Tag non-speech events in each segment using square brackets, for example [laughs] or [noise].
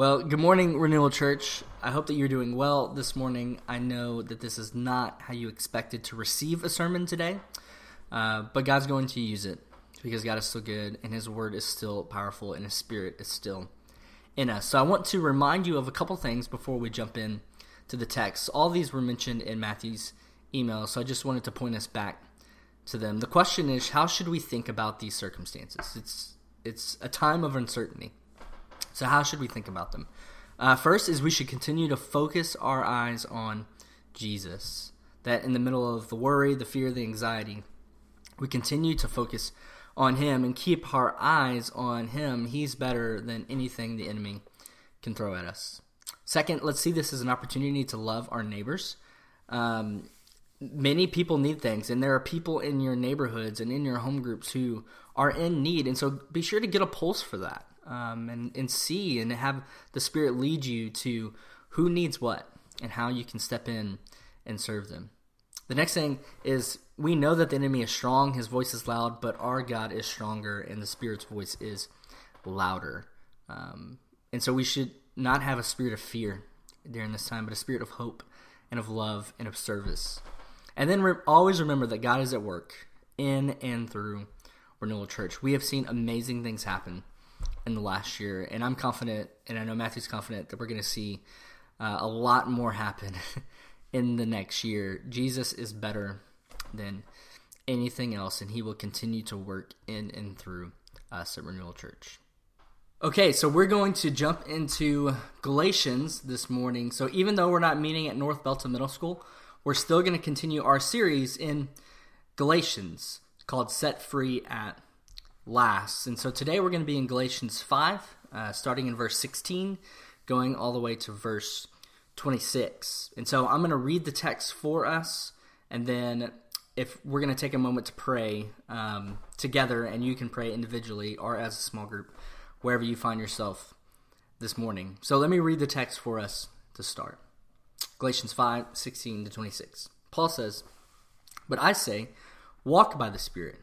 Well, good morning, Renewal Church. I hope that you're doing well this morning. I know that this is not how you expected to receive a sermon today, uh, but God's going to use it because God is still good and His Word is still powerful and His Spirit is still in us. So I want to remind you of a couple things before we jump in to the text. All these were mentioned in Matthew's email, so I just wanted to point us back to them. The question is, how should we think about these circumstances? It's it's a time of uncertainty. So, how should we think about them? Uh, first is we should continue to focus our eyes on Jesus. That in the middle of the worry, the fear, the anxiety, we continue to focus on Him and keep our eyes on Him. He's better than anything the enemy can throw at us. Second, let's see this as an opportunity to love our neighbors. Um, many people need things, and there are people in your neighborhoods and in your home groups who are in need, and so be sure to get a pulse for that um, and, and see and have the Spirit lead you to who needs what and how you can step in and serve them. The next thing is we know that the enemy is strong, his voice is loud, but our God is stronger and the Spirit's voice is louder. Um, and so we should not have a spirit of fear during this time, but a spirit of hope and of love and of service. And then re- always remember that God is at work in and through Renewal Church. We have seen amazing things happen in the last year, and I'm confident, and I know Matthew's confident that we're going to see uh, a lot more happen [laughs] in the next year. Jesus is better than anything else, and He will continue to work in and through us at Renewal Church. Okay, so we're going to jump into Galatians this morning. So even though we're not meeting at North Belton Middle School, we're still going to continue our series in Galatians called Set Free at Last. And so today we're going to be in Galatians 5, uh, starting in verse 16, going all the way to verse 26. And so I'm going to read the text for us, and then if we're going to take a moment to pray um, together, and you can pray individually or as a small group, wherever you find yourself this morning. So let me read the text for us to start. Galatians 5 16 to 26. Paul says, But I say, walk by the Spirit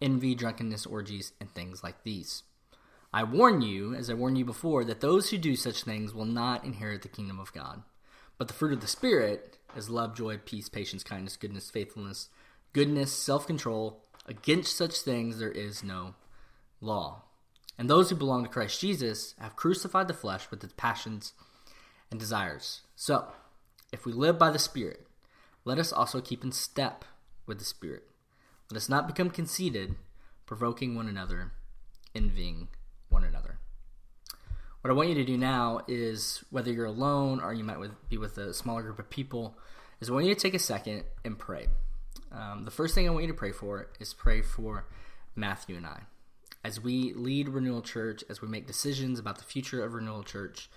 envy, drunkenness, orgies, and things like these. I warn you, as I warned you before, that those who do such things will not inherit the kingdom of God. But the fruit of the Spirit is love, joy, peace, patience, kindness, goodness, faithfulness, goodness, self control. Against such things there is no law. And those who belong to Christ Jesus have crucified the flesh with its passions and desires. So, if we live by the Spirit, let us also keep in step with the Spirit. Let us not become conceited, provoking one another, envying one another. What I want you to do now is, whether you're alone or you might be with a smaller group of people, is I want you to take a second and pray. Um, the first thing I want you to pray for is pray for Matthew and I. As we lead Renewal Church, as we make decisions about the future of Renewal Church,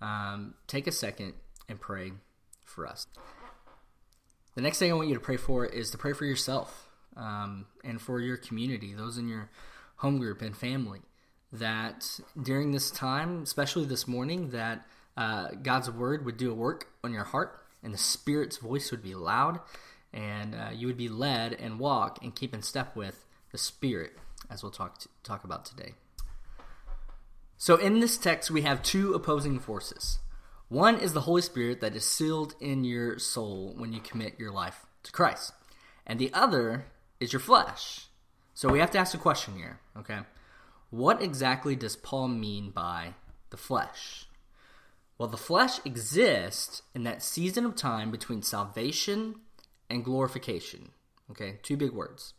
um, take a second and pray for us. The next thing I want you to pray for is to pray for yourself um, and for your community, those in your home group and family, that during this time, especially this morning, that uh, God's word would do a work on your heart and the Spirit's voice would be loud and uh, you would be led and walk and keep in step with the Spirit, as we'll talk, to, talk about today. So, in this text, we have two opposing forces. One is the Holy Spirit that is sealed in your soul when you commit your life to Christ. And the other is your flesh. So we have to ask a question here, okay? What exactly does Paul mean by the flesh? Well, the flesh exists in that season of time between salvation and glorification. Okay, two big words.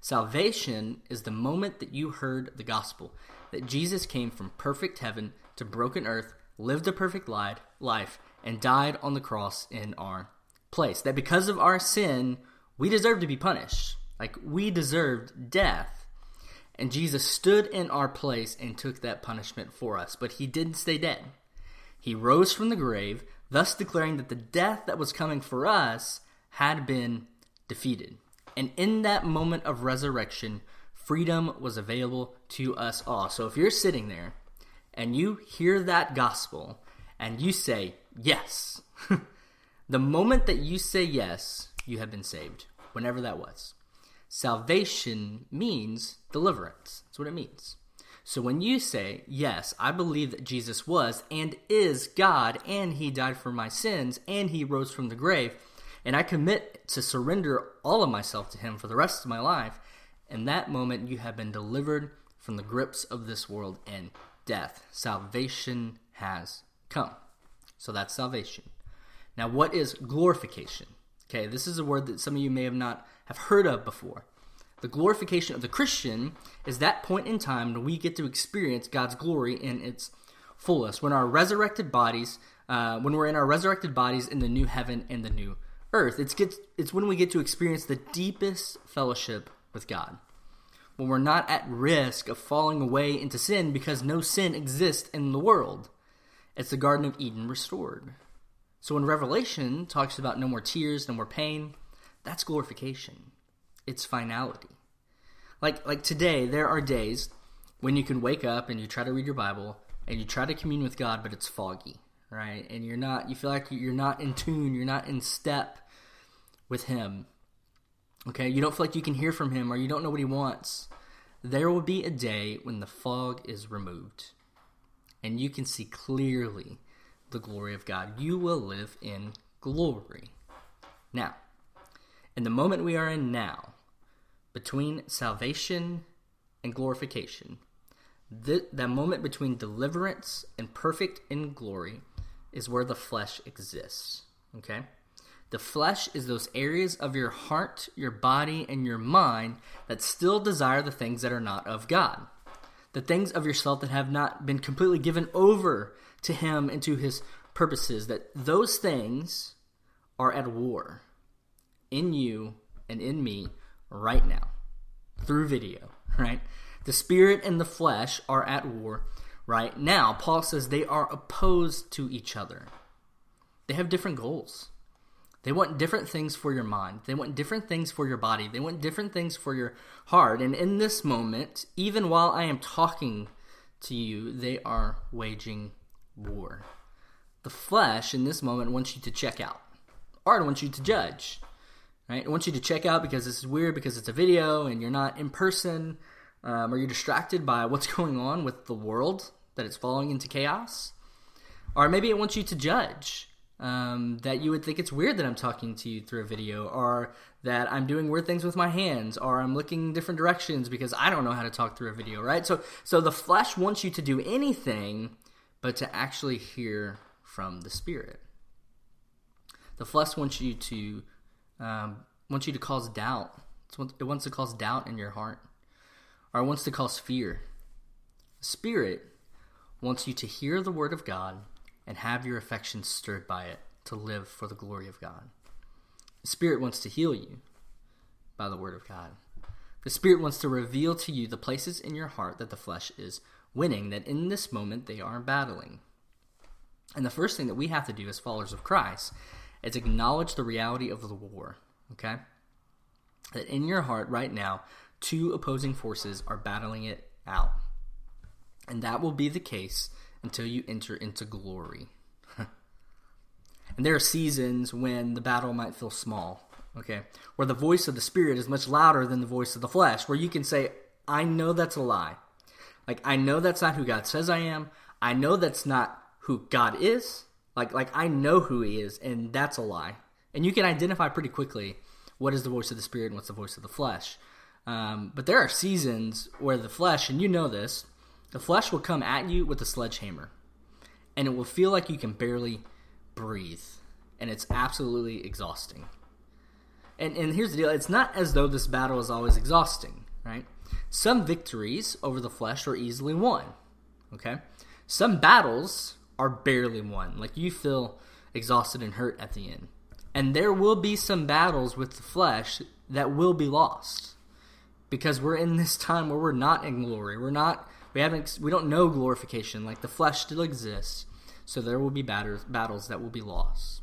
Salvation is the moment that you heard the gospel, that Jesus came from perfect heaven to broken earth, lived a perfect life, and died on the cross in our place. That because of our sin, we deserve to be punished. Like we deserved death. And Jesus stood in our place and took that punishment for us. But he didn't stay dead. He rose from the grave, thus declaring that the death that was coming for us had been defeated. And in that moment of resurrection, freedom was available to us all. So if you're sitting there and you hear that gospel and you say, Yes, [laughs] the moment that you say yes, you have been saved, whenever that was. Salvation means deliverance. That's what it means. So when you say, Yes, I believe that Jesus was and is God, and he died for my sins, and he rose from the grave, and I commit to surrender all of myself to him for the rest of my life, in that moment you have been delivered from the grips of this world and death. Salvation has come. So that's salvation. Now, what is glorification? Okay, this is a word that some of you may have not have heard of before. The glorification of the Christian is that point in time when we get to experience God's glory in its fullest. When our resurrected bodies, uh, when we're in our resurrected bodies in the new heaven and the new earth, it's gets, it's when we get to experience the deepest fellowship with God. When we're not at risk of falling away into sin because no sin exists in the world. It's the Garden of Eden restored. So when Revelation talks about no more tears, no more pain, that's glorification. It's finality. Like like today, there are days when you can wake up and you try to read your Bible and you try to commune with God, but it's foggy, right? And you're not you feel like you're not in tune, you're not in step with him. Okay? You don't feel like you can hear from him or you don't know what he wants. There will be a day when the fog is removed and you can see clearly the glory of God. You will live in glory. Now, in the moment we are in now, between salvation and glorification, that moment between deliverance and perfect in glory is where the flesh exists. Okay? The flesh is those areas of your heart, your body, and your mind that still desire the things that are not of God. The things of yourself that have not been completely given over to Him and to His purposes, that those things are at war in you and in me right now through video, [laughs] right? The spirit and the flesh are at war right now. Paul says they are opposed to each other. They have different goals. They want different things for your mind. They want different things for your body. They want different things for your heart. And in this moment, even while I am talking to you, they are waging war. The flesh in this moment wants you to check out, or it wants you to judge. Right? It wants you to check out because this is weird because it's a video and you're not in person, um, or you're distracted by what's [laughs] going on with the world that it's falling into chaos. Or maybe it wants you to judge um, that you would think it's weird that I'm talking to you through a video, or that I'm doing weird things with my hands, or I'm looking different directions because I don't know how to talk through a video, right? So, so the flesh wants you to do anything but to actually hear from the Spirit. The flesh wants you to um, wants you to cause doubt. It wants to cause doubt in your heart, or it wants to cause fear. The Spirit wants you to hear the Word of God and have your affections stirred by it to live for the glory of God. The Spirit wants to heal you by the Word of God. The Spirit wants to reveal to you the places in your heart that the flesh is winning, that in this moment they are battling. And the first thing that we have to do as followers of Christ is acknowledge the reality of the war, okay? That in your heart right now, two opposing forces are battling it out. And that will be the case until you enter into glory. [laughs] and there are seasons when the battle might feel small, okay? Where the voice of the Spirit is much louder than the voice of the flesh, where you can say, I know that's a lie. Like, I know that's not who God says I am. I know that's not who God is. Like, like I know who He is, and that's a lie. And you can identify pretty quickly what is the voice of the Spirit and what's the voice of the flesh. Um, but there are seasons where the flesh, and you know this, the flesh will come at you with a sledgehammer, and it will feel like you can barely breathe, and it's absolutely exhausting. And, and here's the deal it's not as though this battle is always exhausting, right? Some victories over the flesh are easily won, okay? Some battles are barely won. Like you feel exhausted and hurt at the end. And there will be some battles with the flesh that will be lost because we're in this time where we're not in glory. We're not we haven't we don't know glorification like the flesh still exists so there will be battles that will be lost.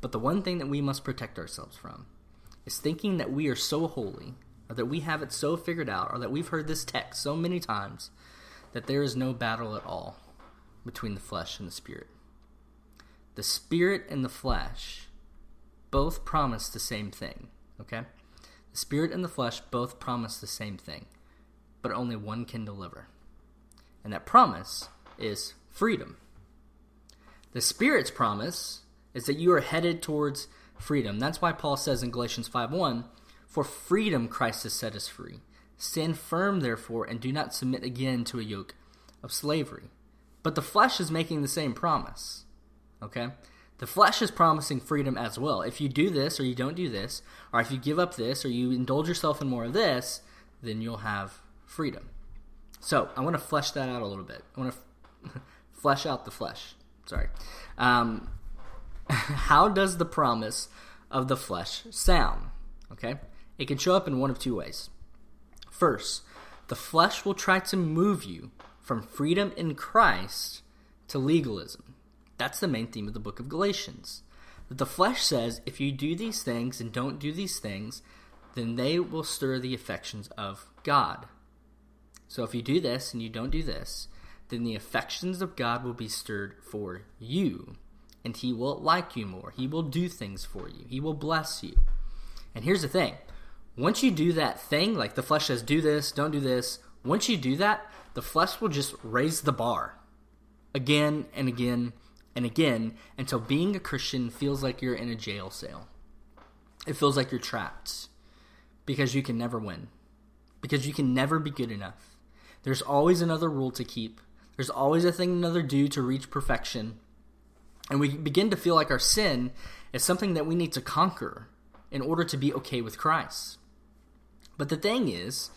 But the one thing that we must protect ourselves from is thinking that we are so holy, or that we have it so figured out, or that we've heard this text so many times that there is no battle at all between the flesh and the spirit. The spirit and the flesh both promise the same thing, okay? The spirit and the flesh both promise the same thing, but only one can deliver. And that promise is freedom. The spirit's promise is that you are headed towards freedom. That's why Paul says in Galatians 5:1, "For freedom Christ has set us free. Stand firm therefore and do not submit again to a yoke of slavery." But the flesh is making the same promise. Okay? The flesh is promising freedom as well. If you do this or you don't do this, or if you give up this or you indulge yourself in more of this, then you'll have freedom. So, I want to flesh that out a little bit. I want to [laughs] flesh out the flesh. Sorry. Um, [laughs] how does the promise of the flesh sound? Okay? It can show up in one of two ways. First, the flesh will try to move you from freedom in Christ to legalism. That's the main theme of the book of Galatians. That the flesh says if you do these things and don't do these things, then they will stir the affections of God. So if you do this and you don't do this, then the affections of God will be stirred for you and he will like you more. He will do things for you. He will bless you. And here's the thing once you do that thing, like the flesh says, do this, don't do this, once you do that, the flesh will just raise the bar again and again and again until being a Christian feels like you're in a jail cell. It feels like you're trapped because you can never win, because you can never be good enough. There's always another rule to keep, there's always a thing another do to reach perfection. And we begin to feel like our sin is something that we need to conquer in order to be okay with Christ. But the thing is,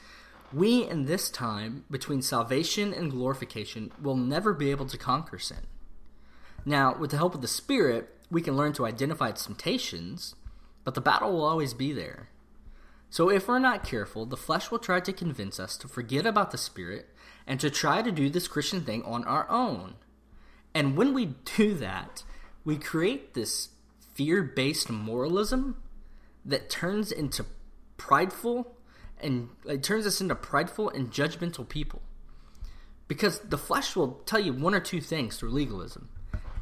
we in this time between salvation and glorification will never be able to conquer sin. Now, with the help of the Spirit, we can learn to identify its temptations, but the battle will always be there. So, if we're not careful, the flesh will try to convince us to forget about the Spirit and to try to do this Christian thing on our own. And when we do that, we create this fear based moralism that turns into prideful and it turns us into prideful and judgmental people. Because the flesh will tell you one or two things through legalism.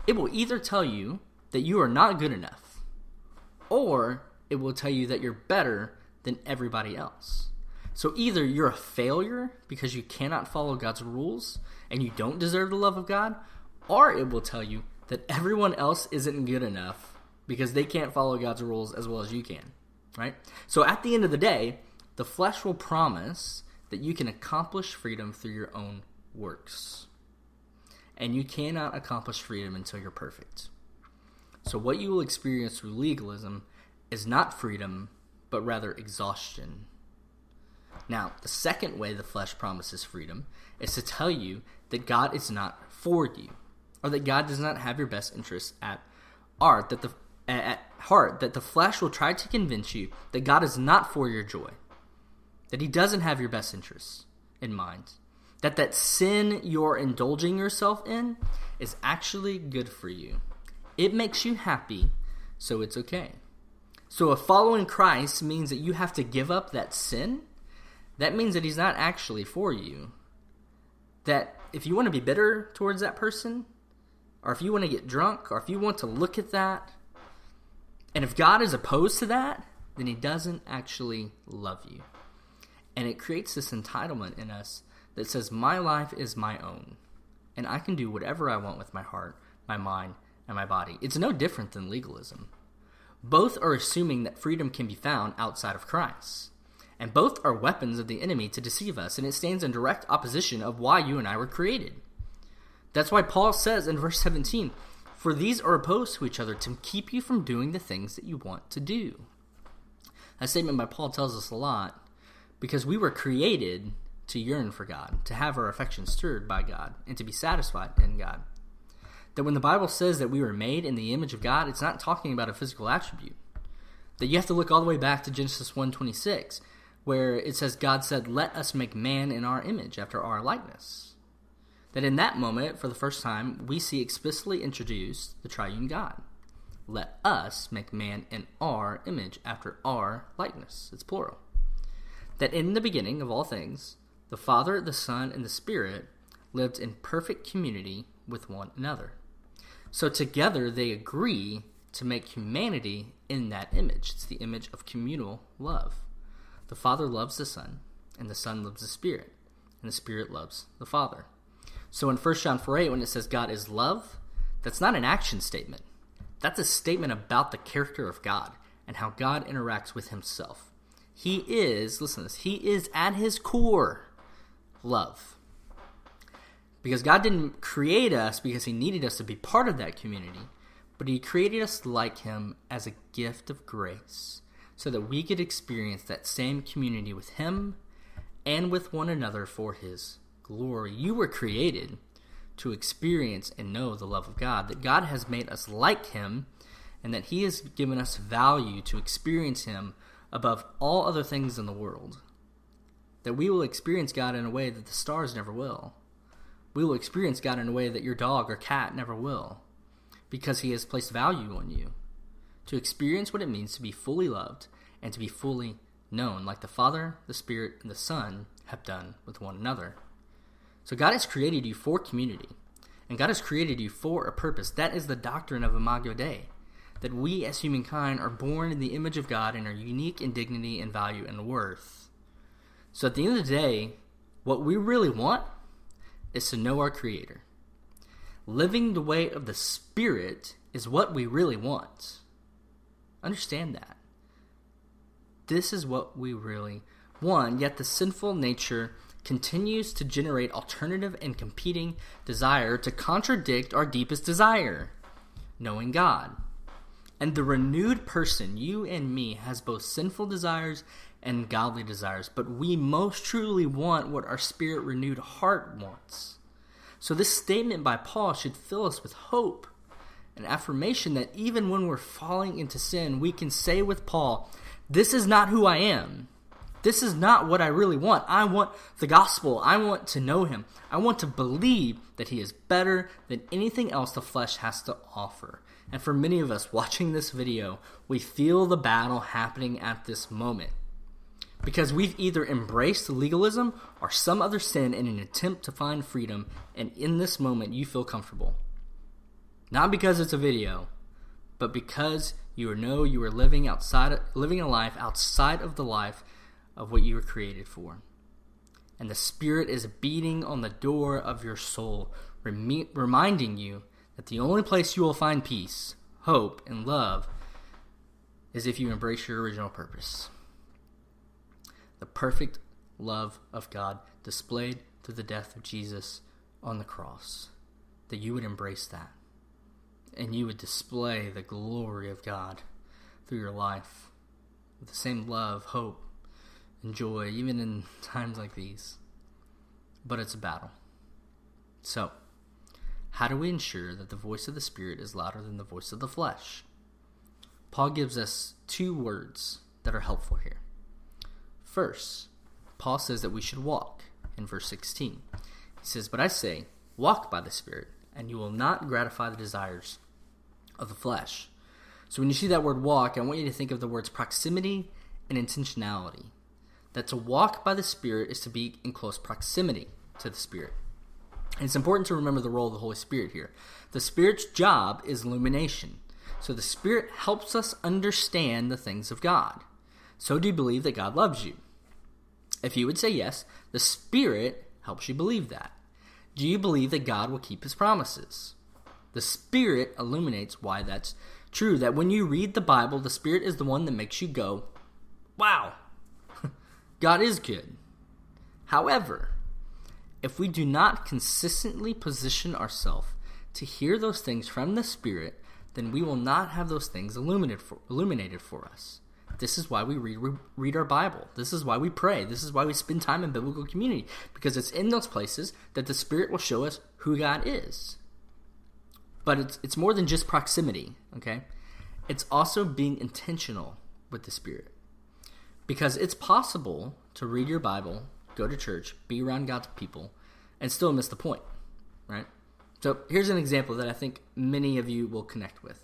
It will either tell you that you are not good enough, or it will tell you that you're better than everybody else. So either you're a failure because you cannot follow God's rules and you don't deserve the love of God, or it will tell you that everyone else isn't good enough because they can't follow God's rules as well as you can. Right? So at the end of the day, the flesh will promise that you can accomplish freedom through your own works. And you cannot accomplish freedom until you're perfect. So what you will experience through legalism is not freedom, but rather exhaustion. Now, the second way the flesh promises freedom is to tell you that God is not for you or that God does not have your best interests at heart, that the at heart that the flesh will try to convince you that God is not for your joy, that He doesn't have your best interests in mind, that that sin you're indulging yourself in is actually good for you. It makes you happy, so it's okay. So if following Christ means that you have to give up that sin, that means that He's not actually for you. That if you want to be bitter towards that person, or if you want to get drunk, or if you want to look at that, and if God is opposed to that, then He doesn't actually love you. And it creates this entitlement in us that says, My life is my own, and I can do whatever I want with my heart, my mind, and my body. It's no different than legalism. Both are assuming that freedom can be found outside of Christ. And both are weapons of the enemy to deceive us, and it stands in direct opposition of why you and I were created. That's why Paul says in verse 17, For these are opposed to each other to keep you from doing the things that you want to do. That statement by Paul tells us a lot because we were created to yearn for God, to have our affections stirred by God, and to be satisfied in God. That when the Bible says that we were made in the image of God, it's not talking about a physical attribute. That you have to look all the way back to Genesis 1:26, where it says God said, "Let us make man in our image, after our likeness." that in that moment, for the first time, we see explicitly introduced the triune God. Let us make man in our image, after our likeness. It's plural. That in the beginning of all things, the Father, the Son, and the Spirit lived in perfect community with one another. So together they agree to make humanity in that image. It's the image of communal love. The Father loves the Son, and the Son loves the Spirit, and the Spirit loves the Father. So in 1 John 4 8, when it says God is love, that's not an action statement. That's a statement about the character of God and how God interacts with himself. He is, listen to this, he is at his core love. Because God didn't create us because he needed us to be part of that community, but he created us like him as a gift of grace so that we could experience that same community with him and with one another for his glory. You were created to experience and know the love of God, that God has made us like him, and that he has given us value to experience him above all other things in the world. That we will experience God in a way that the stars never will. We will experience God in a way that your dog or cat never will, because he has placed value on you. To experience what it means to be fully loved and to be fully known, like the Father, the Spirit, and the Son have done with one another. So God has created you for community, and God has created you for a purpose. That is the doctrine of Imago Dei, that we as humankind are born in the image of God and are unique in dignity and value and worth. So at the end of the day, what we really want is to know our Creator. Living the way of the Spirit is what we really want. Understand that. This is what we really want, yet the sinful nature continues to generate alternative and competing desire to contradict our deepest desire knowing God. And the renewed person, you and me, has both sinful desires and godly desires, but we most truly want what our spirit renewed heart wants. So, this statement by Paul should fill us with hope, an affirmation that even when we're falling into sin, we can say with Paul, This is not who I am. This is not what I really want. I want the gospel. I want to know him. I want to believe that he is better than anything else the flesh has to offer. And for many of us watching this video, we feel the battle happening at this moment. Because we've either embraced legalism or some other sin in an attempt to find freedom, and in this moment you feel comfortable. Not because it's a video, but because you know you are living outside living a life outside of the life of what you were created for. And the Spirit is beating on the door of your soul, rem- reminding you that the only place you will find peace, hope, and love is if you embrace your original purpose. The perfect love of God displayed through the death of Jesus on the cross. That you would embrace that. And you would display the glory of God through your life with the same love, hope, and joy, even in times like these. But it's a battle. So, how do we ensure that the voice of the Spirit is louder than the voice of the flesh? Paul gives us two words that are helpful here. First, Paul says that we should walk in verse 16. He says, But I say, walk by the Spirit, and you will not gratify the desires of the flesh. So when you see that word walk, I want you to think of the words proximity and intentionality that to walk by the Spirit is to be in close proximity to the Spirit. And it's important to remember the role of the Holy Spirit here. The Spirit's job is illumination. So the Spirit helps us understand the things of God. So do you believe that God loves you? If you would say yes, the Spirit helps you believe that. Do you believe that God will keep his promises? The Spirit illuminates why that's true. That when you read the Bible, the Spirit is the one that makes you go, wow, God is good. However, if we do not consistently position ourselves to hear those things from the Spirit, then we will not have those things illuminated for, illuminated for us. This is why we read, read our Bible. This is why we pray. This is why we spend time in biblical community, because it's in those places that the Spirit will show us who God is. But it's, it's more than just proximity, okay? It's also being intentional with the Spirit. Because it's possible to read your Bible, go to church, be around God's people, and still miss the point. right? So here's an example that I think many of you will connect with.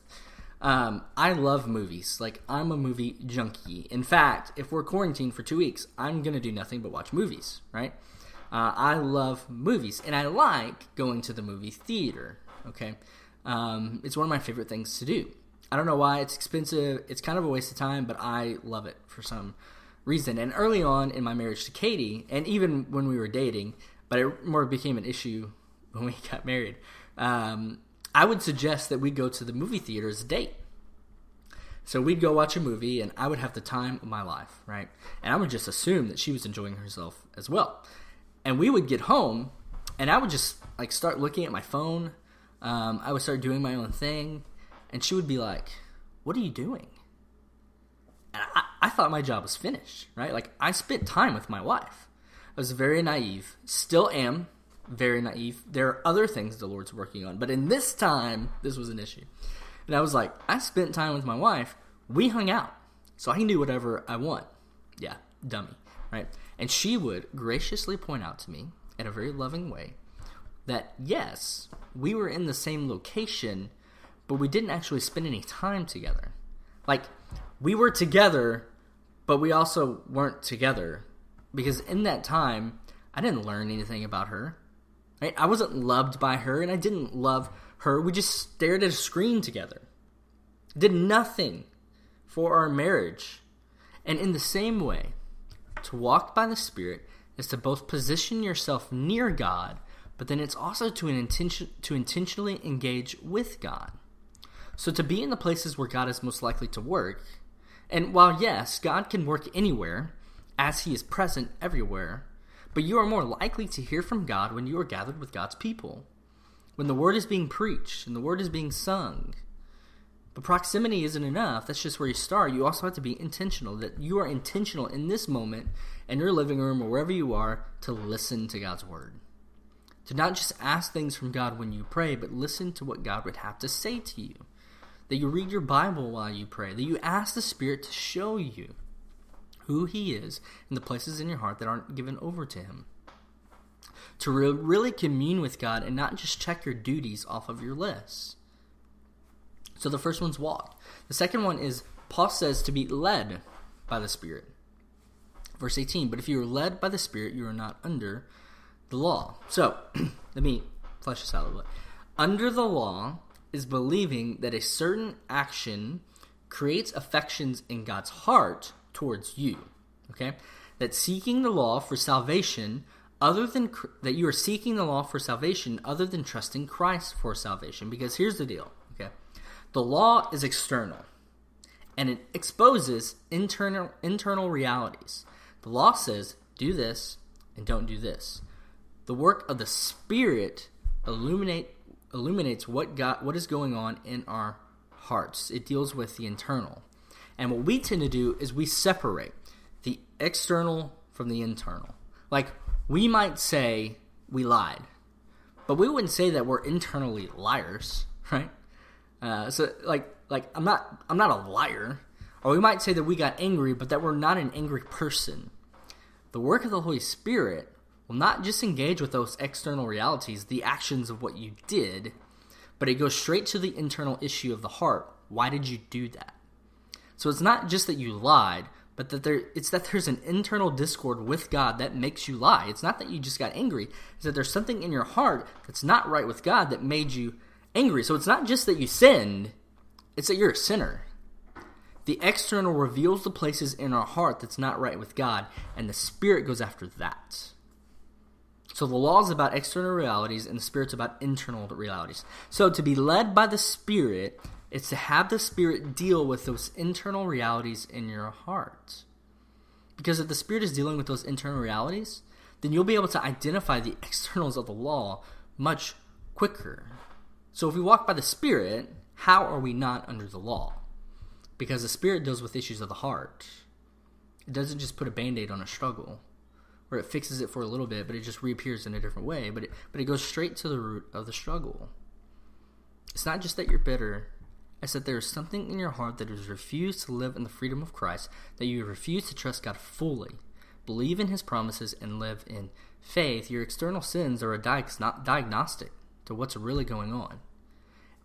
Um, I love movies. Like I'm a movie junkie. In fact, if we're quarantined for two weeks, I'm gonna do nothing but watch movies. Right? Uh, I love movies, and I like going to the movie theater. Okay, um, it's one of my favorite things to do. I don't know why it's expensive. It's kind of a waste of time, but I love it for some reason. And early on in my marriage to Katie, and even when we were dating, but it more became an issue when we [laughs] got married. Um, I would suggest that we go to the movie theater as a date. So we'd go watch a movie, and I would have the time of my life, right? And I would just assume that she was enjoying herself as well. And we would get home, and I would just like start looking at my phone. Um, I would start doing my own thing, and she would be like, "What are you doing?" And I, I thought my job was finished, right? Like I spent time with my wife. I was very naive, still am, very naive. There are other things the Lord's working on, but in this time, this was an issue. And I was like, I spent time with my wife. We hung out, so I can do whatever I want. Yeah, dummy, right? And she would graciously point out to me in a very loving way that yes, we were in the same location, but we didn't actually spend any time together. Like, we were together, but we also weren't together because in that time, I didn't learn anything about her. I wasn't loved by her, and I didn't love her. We just stared at a screen together. Did nothing for our marriage. And in the same way, to walk by the Spirit is to both position yourself near God, but then it's also to an intention to intentionally engage with God. So to be in the places where God is most likely to work, and while yes, God can work anywhere, as he is present everywhere, but you are more likely to hear from God when you are gathered with God's people, when the word is being preached and the word is being sung. But proximity isn't enough. That's just where you start. You also have to be intentional, that you are intentional in this moment, in your living room or wherever you are, to listen to God's word. To not just ask things from God when you pray, but listen to what God would have to say to you. That you read your Bible while you pray. That you ask the Spirit to show you who He is in the places in your heart that aren't given over to Him. To re- really commune with God and not just check your duties off of your list. So the first one's walk. The second one is Paul says to be led by the Spirit. Verse 18, but if you are led by the Spirit, you are not under the law. So, [clears throat] let me flesh this out a little bit. Under the law is believing that a certain action creates affections in God's heart towards you. Okay? That seeking the law for salvation other than that you are seeking the law for salvation other than trusting Christ for salvation because here's the deal, okay? The law is external and it exposes internal internal realities. The law says do this and don't do this. The work of the spirit illuminate illuminates what God what is going on in our hearts. It deals with the internal. And what we tend to do is we separate the external from the internal. Like, we might say we lied, but we wouldn't say that we're internally liars, [laughs] right? Uh, so, like, like I'm not, I'm not a liar. Or we might say that we got angry, but that we're not an angry person. The work of the Holy Spirit will not just engage with those external realities, the actions of what you did, but it goes straight to the internal issue of the heart. Why did you do that? So it's not just that you lied, but that there it's that there's an internal discord with God that makes you lie. It's not that you just got angry, it's that there's something in your heart that's not right with God that made you angry. So it's not just that you sinned, it's that you're a sinner. The external reveals the places in our heart that's not right with God, and the Spirit goes after that. So the law is about external realities, and the Spirit's about internal realities. So to be led by the Spirit it's to have the Spirit deal with those internal realities in your heart. Because if the Spirit is dealing with those internal realities, then you'll be able to identify the externals of the law much quicker. So if we walk by the Spirit, how are we not under the law? Because the Spirit deals with issues of the heart. It doesn't just put a band aid on a struggle, where it fixes it for a little bit, but it just reappears in a different way. But it, but it goes straight to the root of the struggle. It's not just that you're bitter, It's that there is something in your heart that has refused to live in the freedom of Christ, that you refuse to trust God fully, believe in His promises, and live in faith. Your external sins are a diagnostic to what's really going on.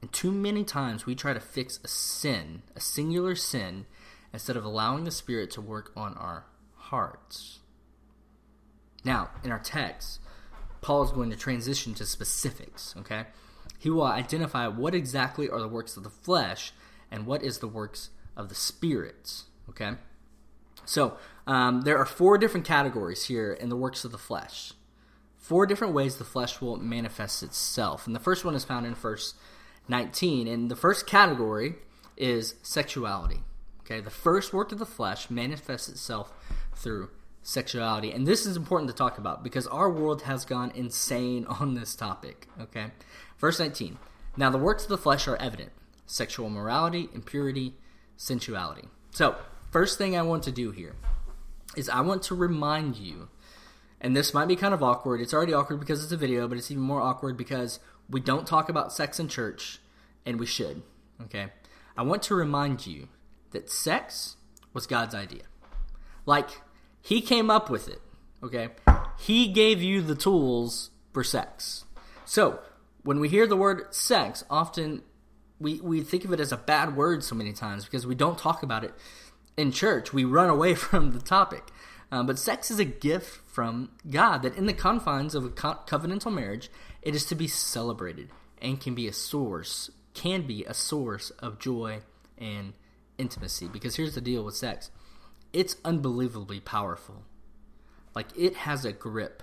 And too many times we try to fix a sin, a singular sin, instead of allowing the Spirit to work on our hearts. Now, in our text, Paul is going to transition to specifics, okay? He will identify what exactly are the works of the flesh and what is the works of the spirits, okay? So, um, there are four different categories here in the works of the flesh. Four different ways the flesh will manifest itself. And the first one is found in verse 19. And the first category is sexuality. Okay, the first work of the flesh manifests itself through sexuality. And this is important to talk about because our world has gone insane [laughs] on this topic. Okay, verse 19. Now, the works of the flesh are evident sexual morality, impurity, sensuality. So, first thing I want to do here is I want to remind you, and this might be kind of awkward. It's already awkward because it's a video, but it's even more awkward because we don't talk about sex in church, and we should. Okay? I want to remind you that sex was God's idea. Like, He came up with it. Okay? He gave you the tools for sex. So, when we hear the word sex, often we, we think of it as a bad word so many times because we don't talk about it in church. We run away [laughs] from the topic. Um, but sex is a gift from God that in the confines of a co- covenantal marriage, it is to be celebrated and can be a source, can be a source of joy and intimacy. Because here's the deal with sex it's unbelievably powerful. Like it has a grip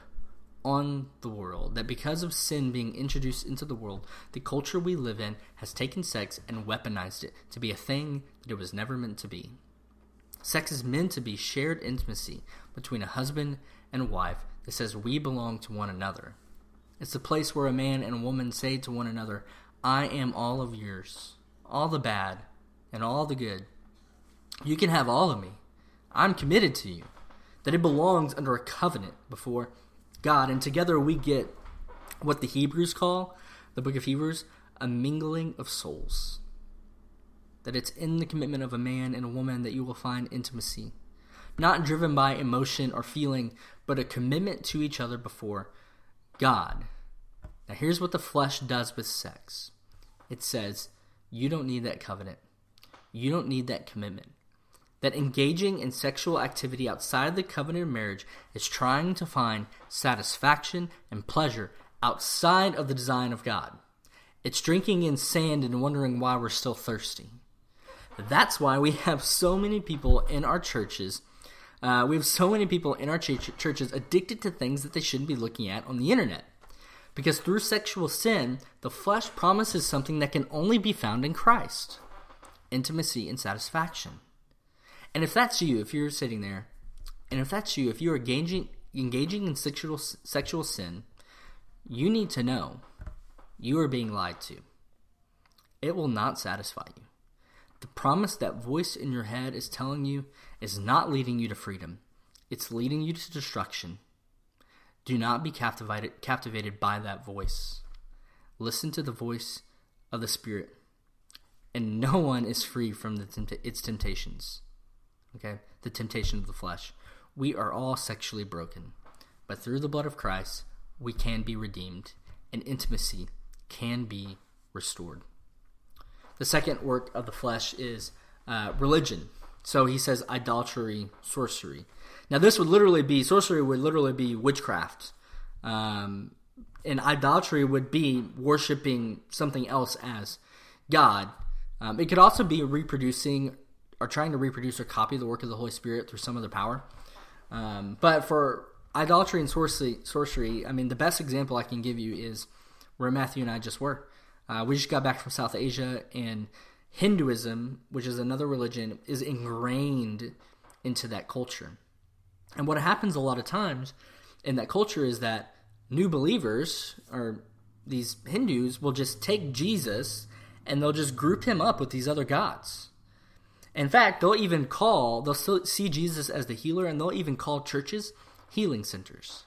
on the world that because of sin being introduced into the world, the culture we live in has taken sex and weaponized it to be a thing that it was never meant to be. Sex is meant to be shared intimacy between a husband and wife that says we belong to one another. It's the place where a man and a woman say to one another, I am all of yours, all the bad and all the good. You can have all of me. I'm committed to you. That it belongs under a covenant before God, and together we get what the Hebrews call, the book of Hebrews, a mingling of souls. That it's in the commitment of a man and a woman that you will find intimacy. Not driven by emotion or feeling, but a commitment to each other before God. Now, here's what the flesh does with sex it says, You don't need that covenant. You don't need that commitment. That engaging in sexual activity outside the covenant of marriage is trying to find satisfaction and pleasure outside of the design of God. It's drinking in sand and wondering why we're still thirsty. That's why we have so many people in our churches. Uh, we have so many people in our ch- churches addicted to things that they shouldn't be looking at on the internet. Because through sexual sin, the flesh promises something that can only be found in Christ intimacy and satisfaction. And if that's you, if you're sitting there, and if that's you, if you're engaging, engaging in sexual, sexual sin, you need to know you are being lied to. It will not satisfy you. The promise that voice in your head is telling you is not leading you to freedom, it's leading you to destruction. Do not be captivated, captivated by that voice. Listen to the voice of the Spirit. And no one is free from the its temptations. Okay? The temptation of the flesh. We are all sexually broken. But through the blood of Christ, we can be redeemed, and intimacy can be restored. The second work of the flesh is uh, religion. So he says idolatry, sorcery. Now, this would literally be sorcery would literally be witchcraft, um, and idolatry would be worshiping something else as God. Um, it could also be reproducing or trying to reproduce or copy the work of the Holy Spirit through some other power. Um, but for idolatry and sorcery, sorcery, I mean, the best example I can give you is where Matthew and I just were. Uh, we just got back from South Asia, and Hinduism, which is another religion, is ingrained into that culture. And what happens a lot of times in that culture is that new believers or these Hindus will just take Jesus and they'll just group him up with these other gods. In fact, they'll even call, they'll see Jesus as the healer, and they'll even call churches healing centers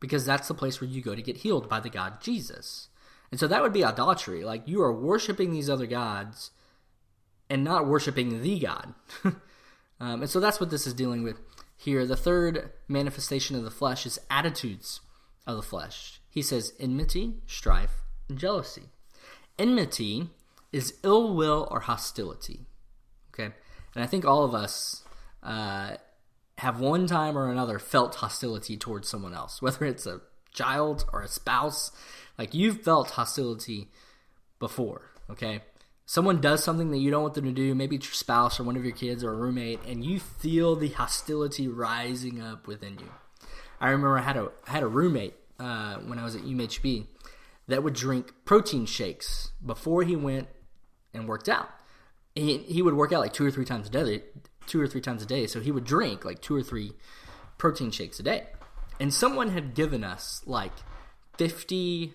because that's the place where you go to get healed by the God Jesus. And so that would be idolatry. Like you are worshiping these other gods and not worshiping the God. [laughs] um, and so that's what this is dealing with here. The third manifestation of the flesh is attitudes of the flesh. He says enmity, strife, jealousy. Enmity is ill will or hostility. Okay, and I think all of us uh, have one time or another felt hostility towards someone else, whether it's a child or a spouse. Like you've felt hostility before. Okay, someone does something that you don't want them to do, maybe it's your spouse or one of your kids or a roommate, and you feel the hostility rising up within you. I remember I had a had a roommate uh, when I was at UMHB that would drink protein shakes before he went and worked out. He he would work out like two or three times a day, two or three times a day. So he would drink like two or three protein shakes a day. And someone had given us like fifty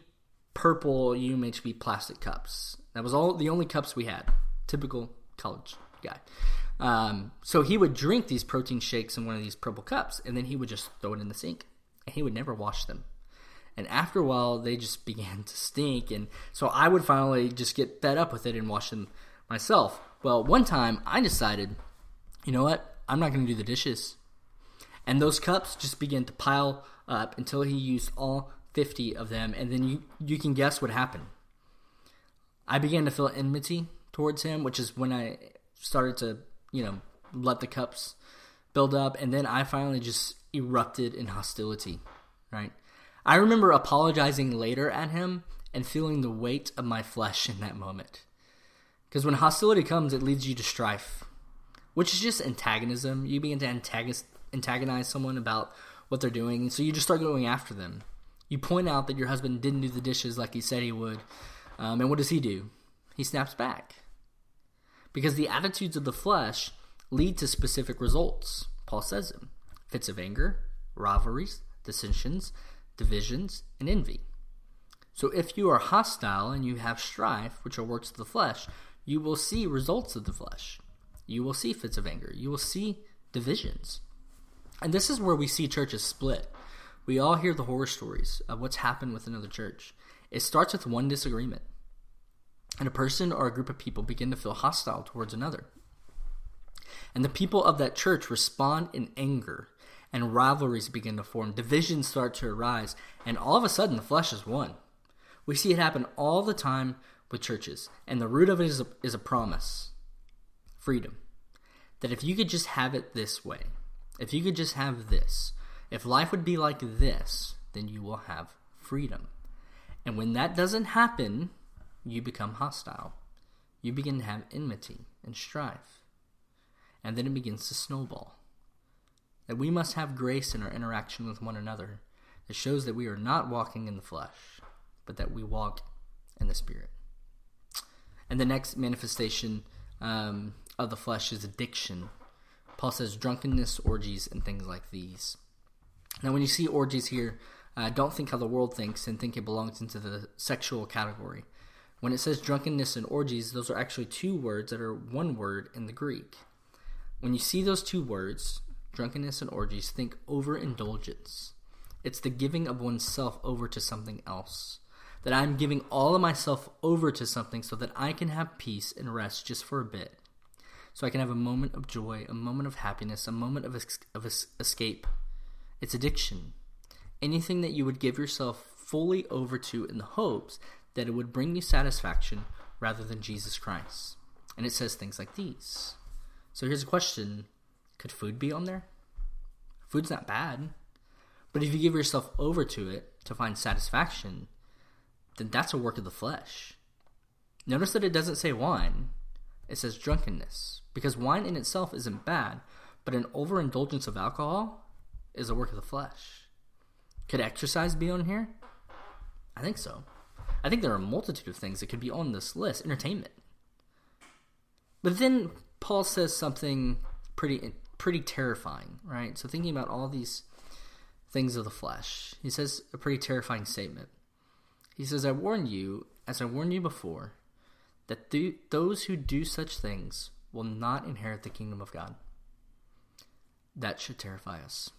purple UMHB plastic cups. That was all the only cups we had. Typical college guy. Um, so he would drink these protein shakes in one of these purple cups, and then he would just throw it in the sink, and he would never wash them. And after a while, they just [laughs] began to stink, and so I would finally just get fed up with it and wash them myself. Well, one time I decided, you know what? I'm not going to do the dishes. And those cups just began to pile up until he used all 50 of them, and then you you can guess what happened. I began to feel enmity towards him, which is when I started to you know, let the cups build up, and then I finally just erupted in hostility, right? I remember apologizing later at him and feeling the weight of my flesh in that moment. Because when hostility comes, it leads you to strife, which is just antagonism. You begin to antagonize, someone about what they're doing, and so you just start going after them. You point out that your husband didn't do the dishes like he said he would, um, and what does he do? He snaps back because the attitudes of the flesh lead to specific results. Paul says them fits of anger, rivalries, dissensions, divisions, and envy. So if you are hostile and you have strife, which are works of the flesh, you will see results of the flesh. You will see fits of anger. You will see divisions. And this is where we see churches split. We all hear the horror stories of what's happened with another church. It starts with one disagreement and a person or a group of people begin to feel hostile towards another. And the people of that church respond in anger, and rivalries begin to form, divisions start to arise, and all of a sudden the flesh is won. We see it happen all the time with churches, and the root of it is a, is a promise freedom. That if you could just have it this way, if you could just have this, if life would be like this, then you will have freedom. And when that doesn't happen, you become hostile. You begin to have enmity and strife. And then it begins to snowball. That we must have grace in our interaction with one another that shows that we are not walking in the flesh, but that we walk in the Spirit. And the next manifestation um, of the flesh is addiction. Paul says drunkenness, orgies, and things like these. Now, when you see orgies here, uh, don't think how the world thinks and think it belongs into the sexual category. When it says drunkenness and orgies, those are actually two words that are one word in the Greek. When you see those two words, drunkenness and orgies, think overindulgence. It's the giving of oneself over to something else. That I'm giving all of myself over to something so that I can have peace and rest just for a bit. So I can have a moment of joy, a moment of happiness, a moment of, es- of es- escape. It's addiction. Anything that you would give yourself fully over to in the hopes that it would bring you satisfaction rather than Jesus Christ. And it says things like these. So here's a question Could food be on there? Food's not bad. But if you give yourself over to it to find satisfaction, then that's a work of the flesh. Notice that it doesn't say wine, it says drunkenness. Because wine in itself isn't bad, but an overindulgence of alcohol is a work of the flesh. Could exercise be on here? I think so. I think there are a multitude of things that could be on this list. Entertainment. But then Paul says something pretty pretty terrifying, right? So thinking about all these things of the flesh, he says a pretty terrifying statement. He says, "I warn you, as I warned you before, that th- those who do such things will not inherit the kingdom of God." That should terrify us.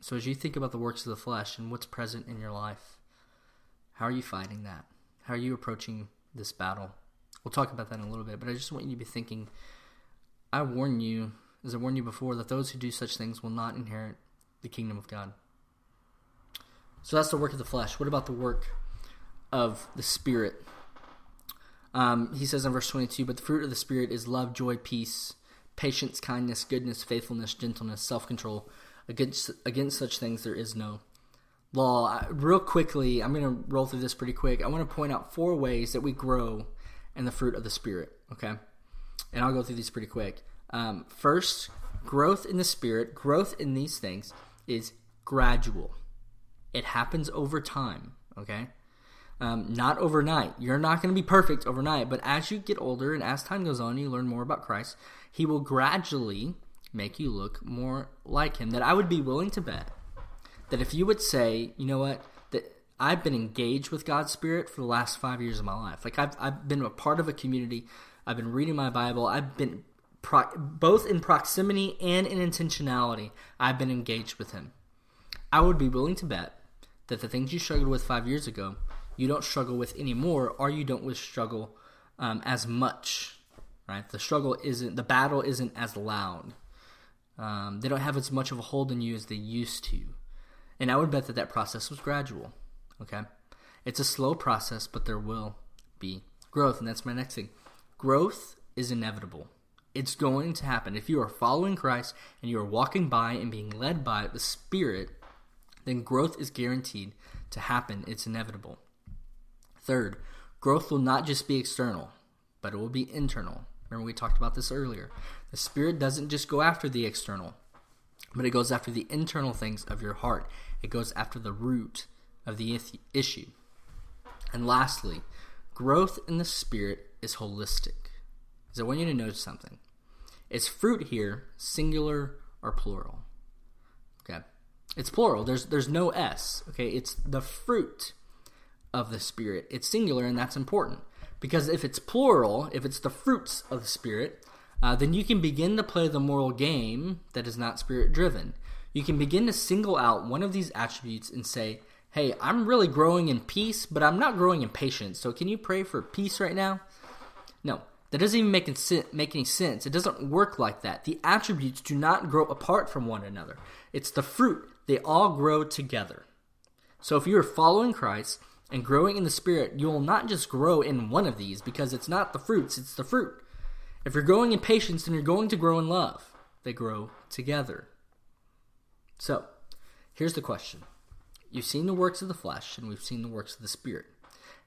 So as you think about the works of the flesh and what's present in your life, how are you fighting that? How are you approaching this battle? We'll talk about that in a little bit, but I just want you to be thinking I warn you, as I warned you before, that those who do such things will not inherit the kingdom of God. So that's the work of the flesh. What about the work of the Spirit. Um, he says in verse 22, But the fruit of the Spirit is love, joy, peace, patience, kindness, goodness, faithfulness, gentleness, self control. Against, against such things there is no law. Real quickly, I'm going to roll through this pretty quick. I want to point out four ways that we grow in the fruit of the Spirit, okay? And I'll go through these pretty quick. Um, first, growth in the Spirit, growth in these things is gradual, it happens over time, okay? Um, not overnight. You're not going to be perfect overnight, but as you get older and as time goes on, you learn more about Christ. He will gradually make you look more like Him. That I would be willing to bet that if you would say, you know what, that I've been engaged with God's Spirit for the last five years of my life. Like I've I've been a part of a community. I've been reading my Bible. I've been pro- both in proximity and in intentionality. I've been engaged with Him. I would be willing to bet that the things you struggled with five years ago you don't struggle with anymore, or you don't struggle um, as much. Right? The struggle isn't the battle isn't as loud. Um, they don't have as much of a hold on you as they used to, and I would bet that that process was gradual. Okay, it's a slow process, but there will be growth, and that's my next thing. Growth is inevitable. It's going to happen. If you are following Christ and you are walking by and being led by the Spirit, then growth is guaranteed to happen. It's inevitable. Third, growth will not just be external, but it will be internal. Remember, we talked about this earlier. The Spirit doesn't just go after the external, but it goes after the internal things of your heart. It goes after the root of the issue. And lastly, growth in the Spirit is holistic. So I want you to notice something. Is fruit here singular or plural? It's plural. There's there's no S. Okay, it's the fruit of the Spirit. It's singular, and that's important. Because if it's plural, if it's the fruits of the Spirit, uh, then you can begin to play the moral game that is not Spirit driven. You can begin to single out one of these attributes and say, hey, I'm really growing in peace, but I'm not growing in patience. So can you pray for peace right now? No, that doesn't even make, make any sense. It doesn't work like that. The attributes do not grow apart from one another, it's the fruit. They all grow together. So if you are following Christ, and growing in the Spirit, you will not just grow in one of these because it's not the fruits, it's the fruit. If you're growing in patience, then you're going to grow in love. They grow together. So, here's the question You've seen the works of the flesh, and we've seen the works of the Spirit.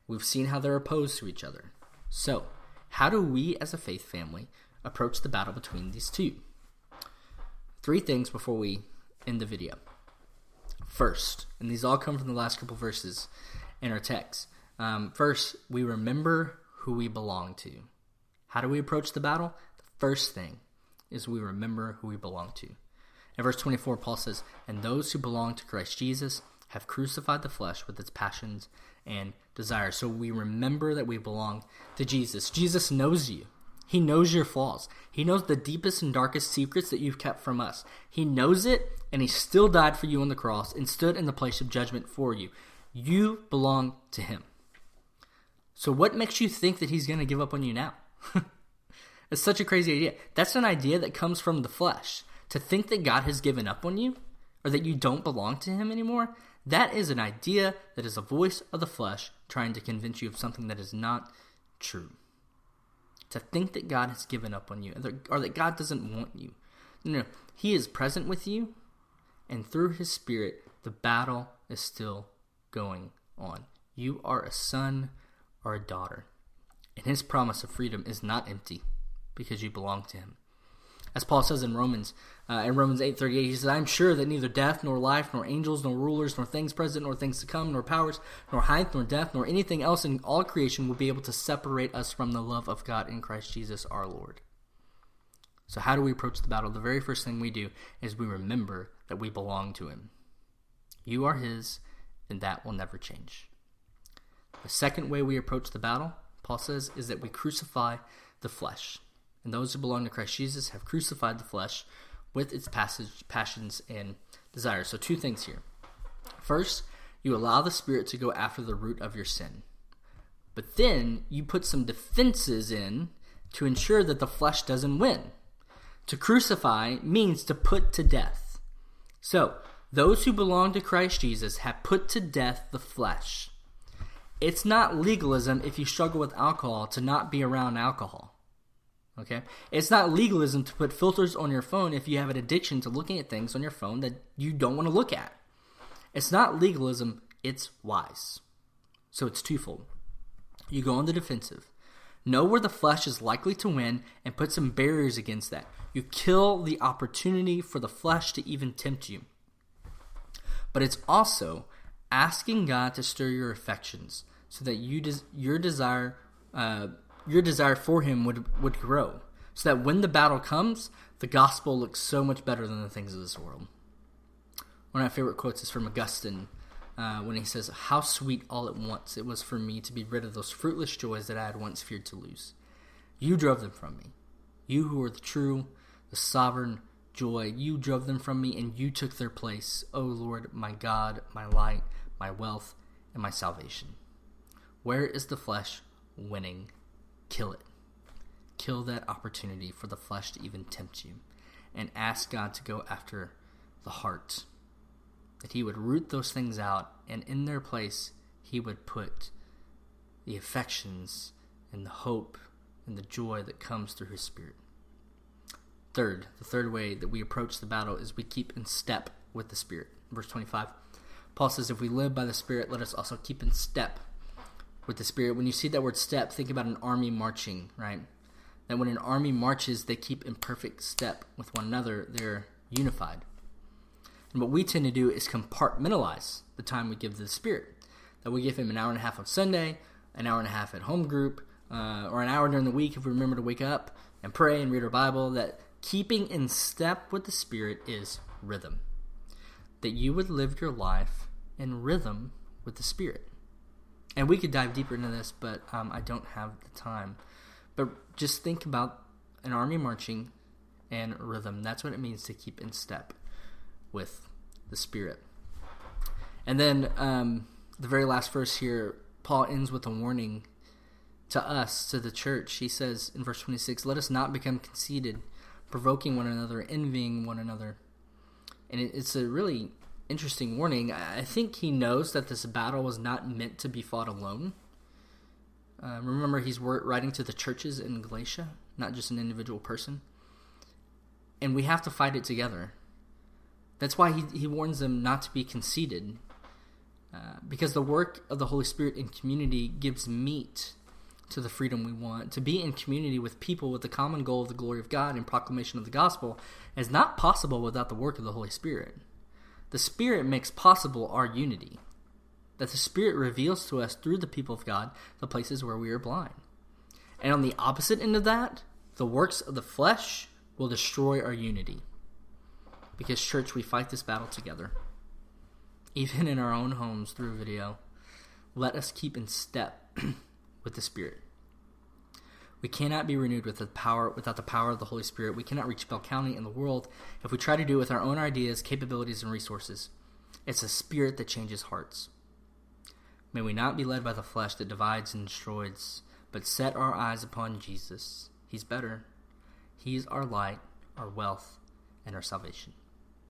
We've seen how they're opposed to each other. So, how do we as a faith family approach the battle between these two? Three things before we end the video. First, and these all come from the last couple verses, in our text. Um, first, we remember who we belong to. How do we approach the battle? The first thing is we remember who we belong to. In verse 24, Paul says, And those who belong to Christ Jesus have crucified the flesh with its passions and desires. So we remember that we belong to Jesus. Jesus knows you. He knows your flaws. He knows the deepest and darkest secrets that you've kept from us. He knows it, and He still died for you on the cross and stood in the place of judgment for you. You belong to him. So what makes you think that he's going to give up on you now? [laughs] it's such a crazy idea. That's an idea that comes from the flesh. To think that God has given up on you or that you don't belong to him anymore, that is an idea that is a voice of the flesh trying to convince you of something that is not true. To think that God has given up on you or that God doesn't want you. No, no, he is present with you, and through his spirit, the battle is still going on. You are a son or a daughter. And his promise of freedom is not empty because you belong to him. As Paul says in Romans, uh, in Romans 8:38, he says, "I'm sure that neither death nor life nor angels nor rulers nor things present nor things to come nor powers nor height nor depth nor anything else in all creation will be able to separate us from the love of God in Christ Jesus our Lord." So how do we approach the battle? The very first thing we do is we remember that we belong to him. You are his and that will never change. The second way we approach the battle, Paul says, is that we crucify the flesh. And those who belong to Christ Jesus have crucified the flesh with its passage, passions and desires. So, two things here. First, you allow the Spirit to go after the root of your sin. But then you put some defenses in to ensure that the flesh doesn't win. To crucify means to put to death. So, those who belong to Christ Jesus have put to death the flesh. It's not legalism if you struggle with alcohol to not be around alcohol. Okay? It's not legalism to put filters on your phone if you have an addiction to looking at things on your phone that you don't want to look at. It's not legalism, it's wise. So it's twofold. You go on the defensive. Know where the flesh is likely to win and put some barriers against that. You kill the opportunity for the flesh to even tempt you. But it's also asking God to stir your affections so that you des- your desire uh, your desire for Him would would grow, so that when the battle comes, the gospel looks so much better than the things of this world. One of my favorite quotes is from Augustine uh, when he says, How sweet all at once it was for me to be rid of those fruitless joys that I had once feared to lose. You drove them from me. You who are the true, the sovereign joy, you drove them from me and you took their place, O Lord, my God, my light, my wealth, and my salvation. Where is the flesh winning? Kill it. Kill that opportunity for the flesh to even tempt you. And ask God to go after the heart that he would root those things out, and in their place, he would put the affections and the hope and the joy that comes through his spirit. Third, the third way that we approach the battle is we keep in step with the spirit. Verse 25. Paul says, If we live by the Spirit, let us also keep in step with the Spirit. When you see that word step, think about an army marching, right? That when an army marches, they keep in perfect step with one another, they're unified. And what we tend to do is compartmentalize the time we give the Spirit. That we give Him an hour and a half on Sunday, an hour and a half at home group, uh, or an hour during the week if we remember to wake up and pray and read our Bible. That keeping in step with the Spirit is rhythm. That you would live your life in rhythm with the Spirit. And we could dive deeper into this, but um, I don't have the time. But just think about an army marching and rhythm. That's what it means to keep in step with the Spirit. And then um, the very last verse here, Paul ends with a warning to us, to the church. He says in verse 26, Let us not become conceited, provoking one another, envying one another. And it, it's a really interesting warning. I think he knows that this battle was not meant to be fought alone. Uh, remember, he's writing to the churches in Galatia, not just an individual person. And we have to fight it together. That's why he, he warns them not to be conceited, uh, because the work of the Holy Spirit in community gives meat to the freedom we want. To be in community with people with the common goal of the glory of God and proclamation of the gospel is not possible without the work of the Holy Spirit. The Spirit makes possible our unity. That the Spirit reveals to us through the people of God the places where we are blind. And on the opposite end of that, the works of the flesh will destroy our unity. Because, church, we fight this battle together. [laughs] Even in our own homes through video, let us keep in step [clears throat] with the Spirit. We cannot be renewed with the power without the power of the Holy Spirit. We cannot reach Bell County and the world if we try to do it with our own ideas, capabilities, and resources. It's a spirit that changes hearts. May we not be led by the flesh that divides and destroys, but set our eyes upon Jesus. He's better. He's our light, our wealth, and our salvation.